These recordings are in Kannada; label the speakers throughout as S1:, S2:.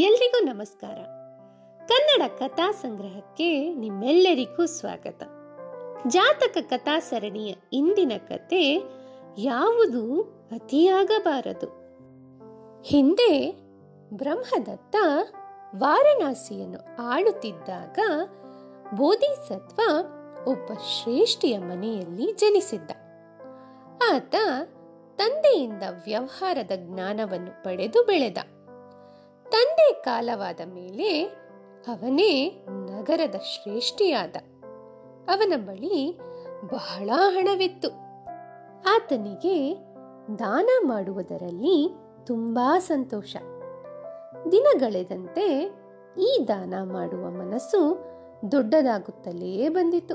S1: ಎಲ್ರಿಗೂ ನಮಸ್ಕಾರ. ಕನ್ನಡ ಕಥಾ ಸಂಗ್ರಹಕ್ಕೆ ನಿಮ್ಮೆಲ್ಲರಿಗೂ ಸ್ವಾಗತ. ಜಾತಕ ಕಥಾ ಸರಣಿಯ ಇಂದಿನ ಕತೆ ಯಾವುದು ಅತಿಯಾಗಬಾರದು. ಹಿಂದೆ ಬ್ರಹ್ಮದತ್ತ ವಾರಣಾಸಿಯನ್ನು ಆಳುತ್ತಿದ್ದಾಗ ಬೋಧಿಸತ್ವ ಒಬ್ಬ ಶ್ರೇಷ್ಠಿಯ ಮನೆಯಲ್ಲಿ ಜನಿಸಿದ್ದ. ಆತ ತಂದೆಯಿಂದ ವ್ಯವಹಾರದ ಜ್ಞಾನವನ್ನು ಪಡೆದು ಬೆಳೆದ. ತಂದೆ ಕಾಲವಾದ ಮೇಲೆ ಅವನೇ ನಗರದ ಶ್ರೇಷ್ಠಿಯಾದ. ಅವನ ಬಳಿ ಬಹಳ ಹಣವಿತ್ತು. ಆತನಿಗೆ ದಾನ ಮಾಡುವುದರಲ್ಲಿ ತುಂಬಾ ಸಂತೋಷ. ದಿನಗಳೆದಂತೆ ಈ ದಾನ ಮಾಡುವ ಮನಸ್ಸು ದೊಡ್ಡದಾಗುತ್ತಲೇ ಬಂದಿತು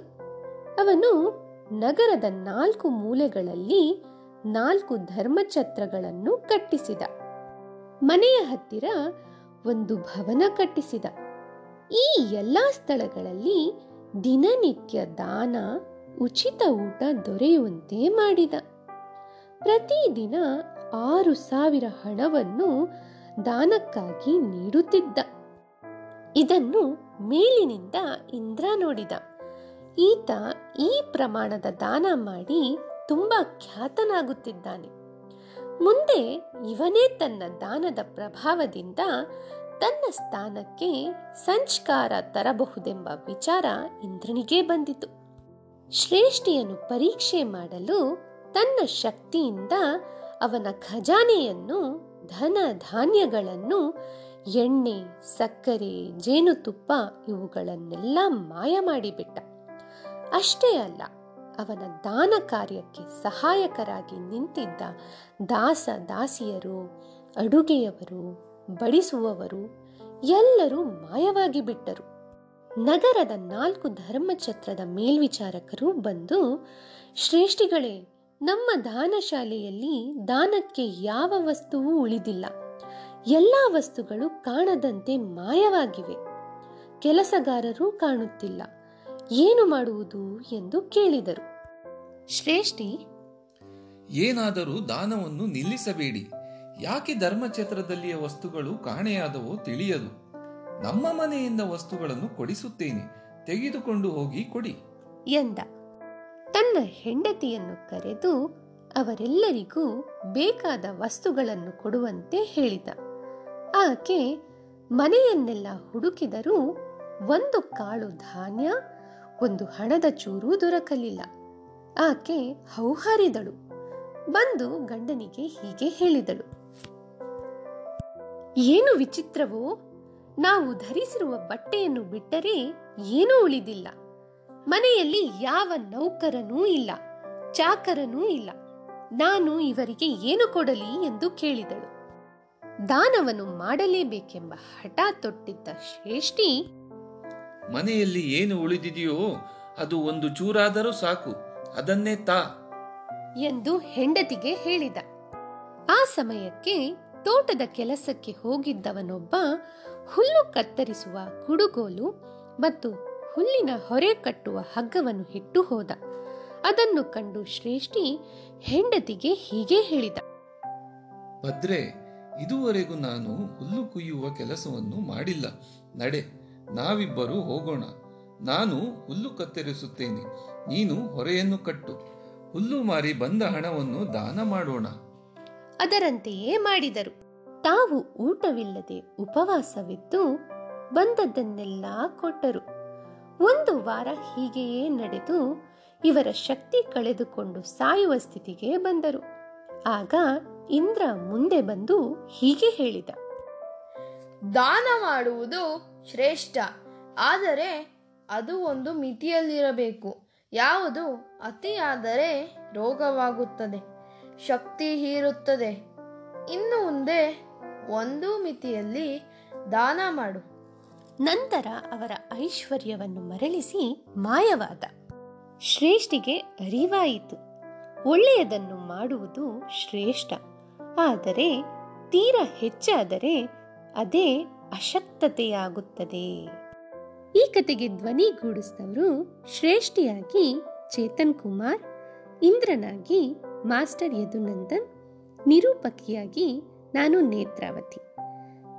S1: ಅವನು ನಗರದ ನಾಲ್ಕು ಮೂಲೆಗಳಲ್ಲಿ ನಾಲ್ಕು ಧರ್ಮಛತ್ರಗಳನ್ನು ಕಟ್ಟಿಸಿದ. ಮನೆಯ ಹತ್ತಿರ ಒಂದು ಭವನ ಕಟ್ಟಿಸಿದ. ಈ ಎಲ್ಲ ಸ್ಥಳಗಳಲ್ಲಿ ದಿನನಿತ್ಯ ದಾನ, ಉಚಿತ ಊಟ ದೊರೆಯುವಂತೆ ಮಾಡಿದ. ಪ್ರತಿದಿನ ಆರು ಸಾವಿರ ಹಣವನ್ನು ದಾನಕ್ಕಾಗಿ ನೀಡುತ್ತಿದ್ದ. ಇದನ್ನು ಮೇಲಿನಿಂದ ಇಂದ್ರ ನೋಡಿದ. ಈತ ಈ ಪ್ರಮಾಣದ ದಾನ ಮಾಡಿ ತುಂಬಾ ಖ್ಯಾತನಾಗುತ್ತಿದ್ದಾನೆ. ಮುಂದೆ ಇವನೇ ತನ್ನ ದಾನದ ಪ್ರಭಾವದಿಂದ ತನ್ನ ಸ್ಥಾನಕ್ಕೆ ಸಂಸ್ಕಾರ ತರಬಹುದೆಂಬ ವಿಚಾರ ಇಂದ್ರನಿಗೆ ಬಂದಿತು. ಶ್ರೇಷ್ಠಿಯನ್ನು ಪರೀಕ್ಷೆ ಮಾಡಲು ತನ್ನ ಶಕ್ತಿಯಿಂದ ಅವನ ಖಜಾನೆಯನ್ನು ಧನ ಧಾನ್ಯಗಳನ್ನು, ಎಣ್ಣೆ, ಸಕ್ಕರೆ, ಜೇನುತುಪ್ಪ ಇವುಗಳನ್ನೆಲ್ಲ ಮಾಯ ಮಾಡಿಬಿಟ್ಟ. ಅಷ್ಟೇ ಅಲ್ಲ ಅವನ ದಾನ ಕಾರ್ಯಕ್ಕೆ ಸಹಾಯಕರಾಗಿ ನಿಂತಿದ್ದ ದಾಸ ದಾಸಿಯರು, ಅಡುಗೆಯವರು, ಬಡಿಸುವವರು ಎಲ್ಲರೂ ಮಾಯವಾಗಿ ಬಿಟ್ಟರು. ನಗರದ ನಾಲ್ಕು ಧರ್ಮಛತ್ರದ ಮೇಲ್ವಿಚಾರಕರು ಬಂದು, ಶ್ರೇಷ್ಠಿಗಳೇ, ನಮ್ಮ ದಾನಶಾಲೆಯಲ್ಲಿ ದಾನಕ್ಕೆ ಯಾವ ವಸ್ತುವೂ ಉಳಿದಿಲ್ಲ. ಎಲ್ಲ ವಸ್ತುಗಳು ಕಾಣದಂತೆ ಮಾಯವಾಗಿವೆ. ಕೆಲಸಗಾರರೂ ಕಾಣುತ್ತಿಲ್ಲ. ಏನು ಮಾಡುವುದು ಎಂದು ಕೇಳಿದರು. ಶ್ರೇಷ್ಠಿ
S2: ಏನಾದರೂ ದಾನವನ್ನು ನಿಲ್ಲಿಸಬೇಡಿ. ಯಾಕೆ ಧರ್ಮಕ್ಷೇತ್ರದಲ್ಲಿಯ ವಸ್ತುಗಳು ಕಾಣೆಯಾದವೋ ತಿಳಿಯದು. ನಮ್ಮ ಮನೆಯಿಂದ ವಸ್ತುಗಳನ್ನು ಕೊಡಿಸುತ್ತೇನೆ. ತೆಗೆದುಕೊಂಡು ಹೋಗಿ ಕೊಡಿ.
S1: ಎಂದ. ತನ್ನ ಹೆಂಡತಿಯನ್ನು ಕರೆದು ಅವರೆಲ್ಲರಿಗೂ ಬೇಕಾದ ವಸ್ತುಗಳನ್ನು ಕೊಡುವಂತೆ ಹೇಳಿದ. ಆಕೆ ಮನೆಯನ್ನೆಲ್ಲ ಹುಡುಕಿದರೂ ಒಂದು ಕಾಳು ಧಾನ್ಯ ಒಂದು ಹಣದ ಚೂರು ದೊರಕಲಿಲ್ಲ. ಆಕೆ ಹೌಹಾರಿದಳು. ಬಂದು ಗಂಡನಿಗೆ ಹೀಗೆ ಹೇಳಿದಳು. ಏನು ವಿಚಿತ್ರವೋ, ನಾವು ಧರಿಸಿರುವ ಬಟ್ಟೆಯನ್ನು ಬಿಟ್ಟರೆ ಏನೂ ಉಳಿದಿಲ್ಲ. ಮನೆಯಲ್ಲಿ ಯಾವ ನೌಕರನೂ ಇಲ್ಲ, ಚಾಕರನೂ ಇಲ್ಲ. ನಾನು ಇವರಿಗೆ ಏನು ಕೊಡಲಿ? ಎಂದು ಕೇಳಿದಳು. ದಾನವನ್ನು ಮಾಡಲೇಬೇಕೆಂಬ ಹಠ ತೊಟ್ಟಿದ್ದ ಶ್ರೇಷ್ಠಿ
S2: ಮನೆಯಲ್ಲಿ ಏನು ಉಳಿದಿದೆಯೋ ಅದು ಒಂದು ಚೂರಾದರೂ ಸಾಕು ಅದನ್ನೇ ತಾ.
S1: ಎಂದು ಹೆಂಡತಿಗೆ ಹೇಳಿದ. ಆ ಸಮಯಕ್ಕೆ ತೋಟದ ಕೆಲಸಕ್ಕೆ ಹೋಗಿದ್ದವನೊಬ್ಬ ಹುಲ್ಲು ಕತ್ತರಿಸುವ ಕುಡುಗೋಲು ಮತ್ತು ಹುಲ್ಲಿನ ಹೊರೆ ಕಟ್ಟುವ ಹಗ್ಗವನ್ನು ಇಟ್ಟು ಹೋದ. ಅದನ್ನು ಕಂಡು ಶ್ರೇಷ್ಠಿ ಹೆಂಡತಿಗೆ ಹೀಗೆ ಹೇಳಿದ.
S2: ಭದ್ರೆ ಇದುವರೆಗೂ ನಾನು ಹುಲ್ಲು ಕುಯ್ಯುವ ಕೆಲಸವನ್ನು ಮಾಡಿಲ್ಲ. ನಡೆ. ನಾವಿಬ್ಬರು ಹೋಗೋಣ. ನಾನು ಹುಲ್ಲು ಕತ್ತರಿಸುತ್ತೇನೆ. ನೀನು ಹೊರೆಯನ್ನು ಕಟ್ಟು. ಹುಲ್ಲು ಮಾರಿ ಬಂದ ಹಣವನ್ನು ದಾನ ಮಾಡೋಣ.
S1: ಅದರಂತೆಯೇ ಮಾಡಿದರು. ತಾವು ಊಟವಿಲ್ಲದೆ ಉಪವಾಸವಿದ್ದು ಬಂದದ್ದನ್ನೆಲ್ಲ ಕೊಟ್ಟರು. ಒಂದು ವಾರ ಹೀಗೆಯೇ ನಡೆದು ಇವರ ಶಕ್ತಿ ಕಳೆದುಕೊಂಡು ಸಾಯುವ ಸ್ಥಿತಿಗೆ ಬಂದರು. ಆಗ ಇಂದ್ರ ಮುಂದೆ ಬಂದು ಹೀಗೆ ಹೇಳಿದ.
S3: ದಾನ ಮಾಡುವುದು ಶ್ರೇಷ್ಠ. ಆದರೆ ಅದು ಒಂದು ಮಿತಿಯಲ್ಲಿರಬೇಕು. ಯಾವುದು? ಅತಿಯಾದರೆ ರೋಗವಾಗುತ್ತದೆ. ಶಕ್ತಿ ಹೀರುತ್ತದೆ. ಇನ್ನು ಮುಂದೆ ಒಂದು ಮಿತಿಯಲ್ಲಿ ದಾನ ಮಾಡು.
S1: ನಂತರ ಅವರ ಐಶ್ವರ್ಯವನ್ನು ಮರಳಿಸಿ ಮಾಯವಾದ. ಶ್ರೇಷ್ಠಿಗೆ ಅರಿವಾಯಿತು. ಒಳ್ಳೆಯದನ್ನು ಮಾಡುವುದು ಶ್ರೇಷ್ಠ. ಆದರೆ ತೀರ ಹೆಚ್ಚಾದರೆ ಅದೇ ಅಶಕ್ತತೆಯಾಗುತ್ತದೆ. ಈ ಕತೆಗೆ ಧ್ವನಿಗೂಡಿಸಿದವರು ಶ್ರೇಷ್ಠಿಯಾಗಿ ಚೇತನ್ ಕುಮಾರ್, ಇಂದ್ರನಾಗಿ ಮಾಸ್ಟರ್ ಯದುನಂದನ್, ನಿರೂಪಕಿಯಾಗಿ ನಾನು ನೇತ್ರಾವತಿ.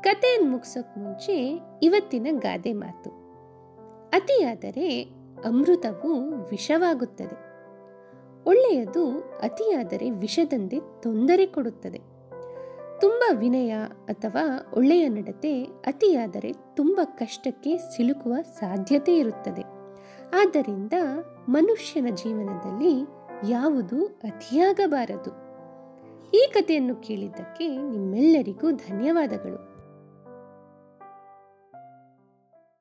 S1: ಕತೆಯನ್ನು ಮುಗಿಸೋಕ್ ಮುಂಚೆ ಇವತ್ತಿನ ಗಾದೆ ಮಾತು. ಅತಿಯಾದರೆ ಅಮೃತವು ವಿಷವಾಗುತ್ತದೆ. ಒಳ್ಳೆಯದು ಅತಿಯಾದರೆ ವಿಷದಂತೆ ತೊಂದರೆ ಕೊಡುತ್ತದೆ. ತುಂಬ ವಿನಯ ಅಥವಾ ಒಳ್ಳೆಯ ನಡತೆ ಅತಿಯಾದರೆ ತುಂಬ ಕಷ್ಟಕ್ಕೆ ಸಿಲುಕುವ ಸಾಧ್ಯತೆ ಇರುತ್ತದೆ. ಆದ್ದರಿಂದ ಮನುಷ್ಯನ ಜೀವನದಲ್ಲಿ ಯಾವುದು ಅತಿಯಾಗಬಾರದು. ಈ ಕಥೆಯನ್ನು ಕೇಳಿದ್ದಕ್ಕೆ ನಿಮ್ಮೆಲ್ಲರಿಗೂ ಧನ್ಯವಾದಗಳು.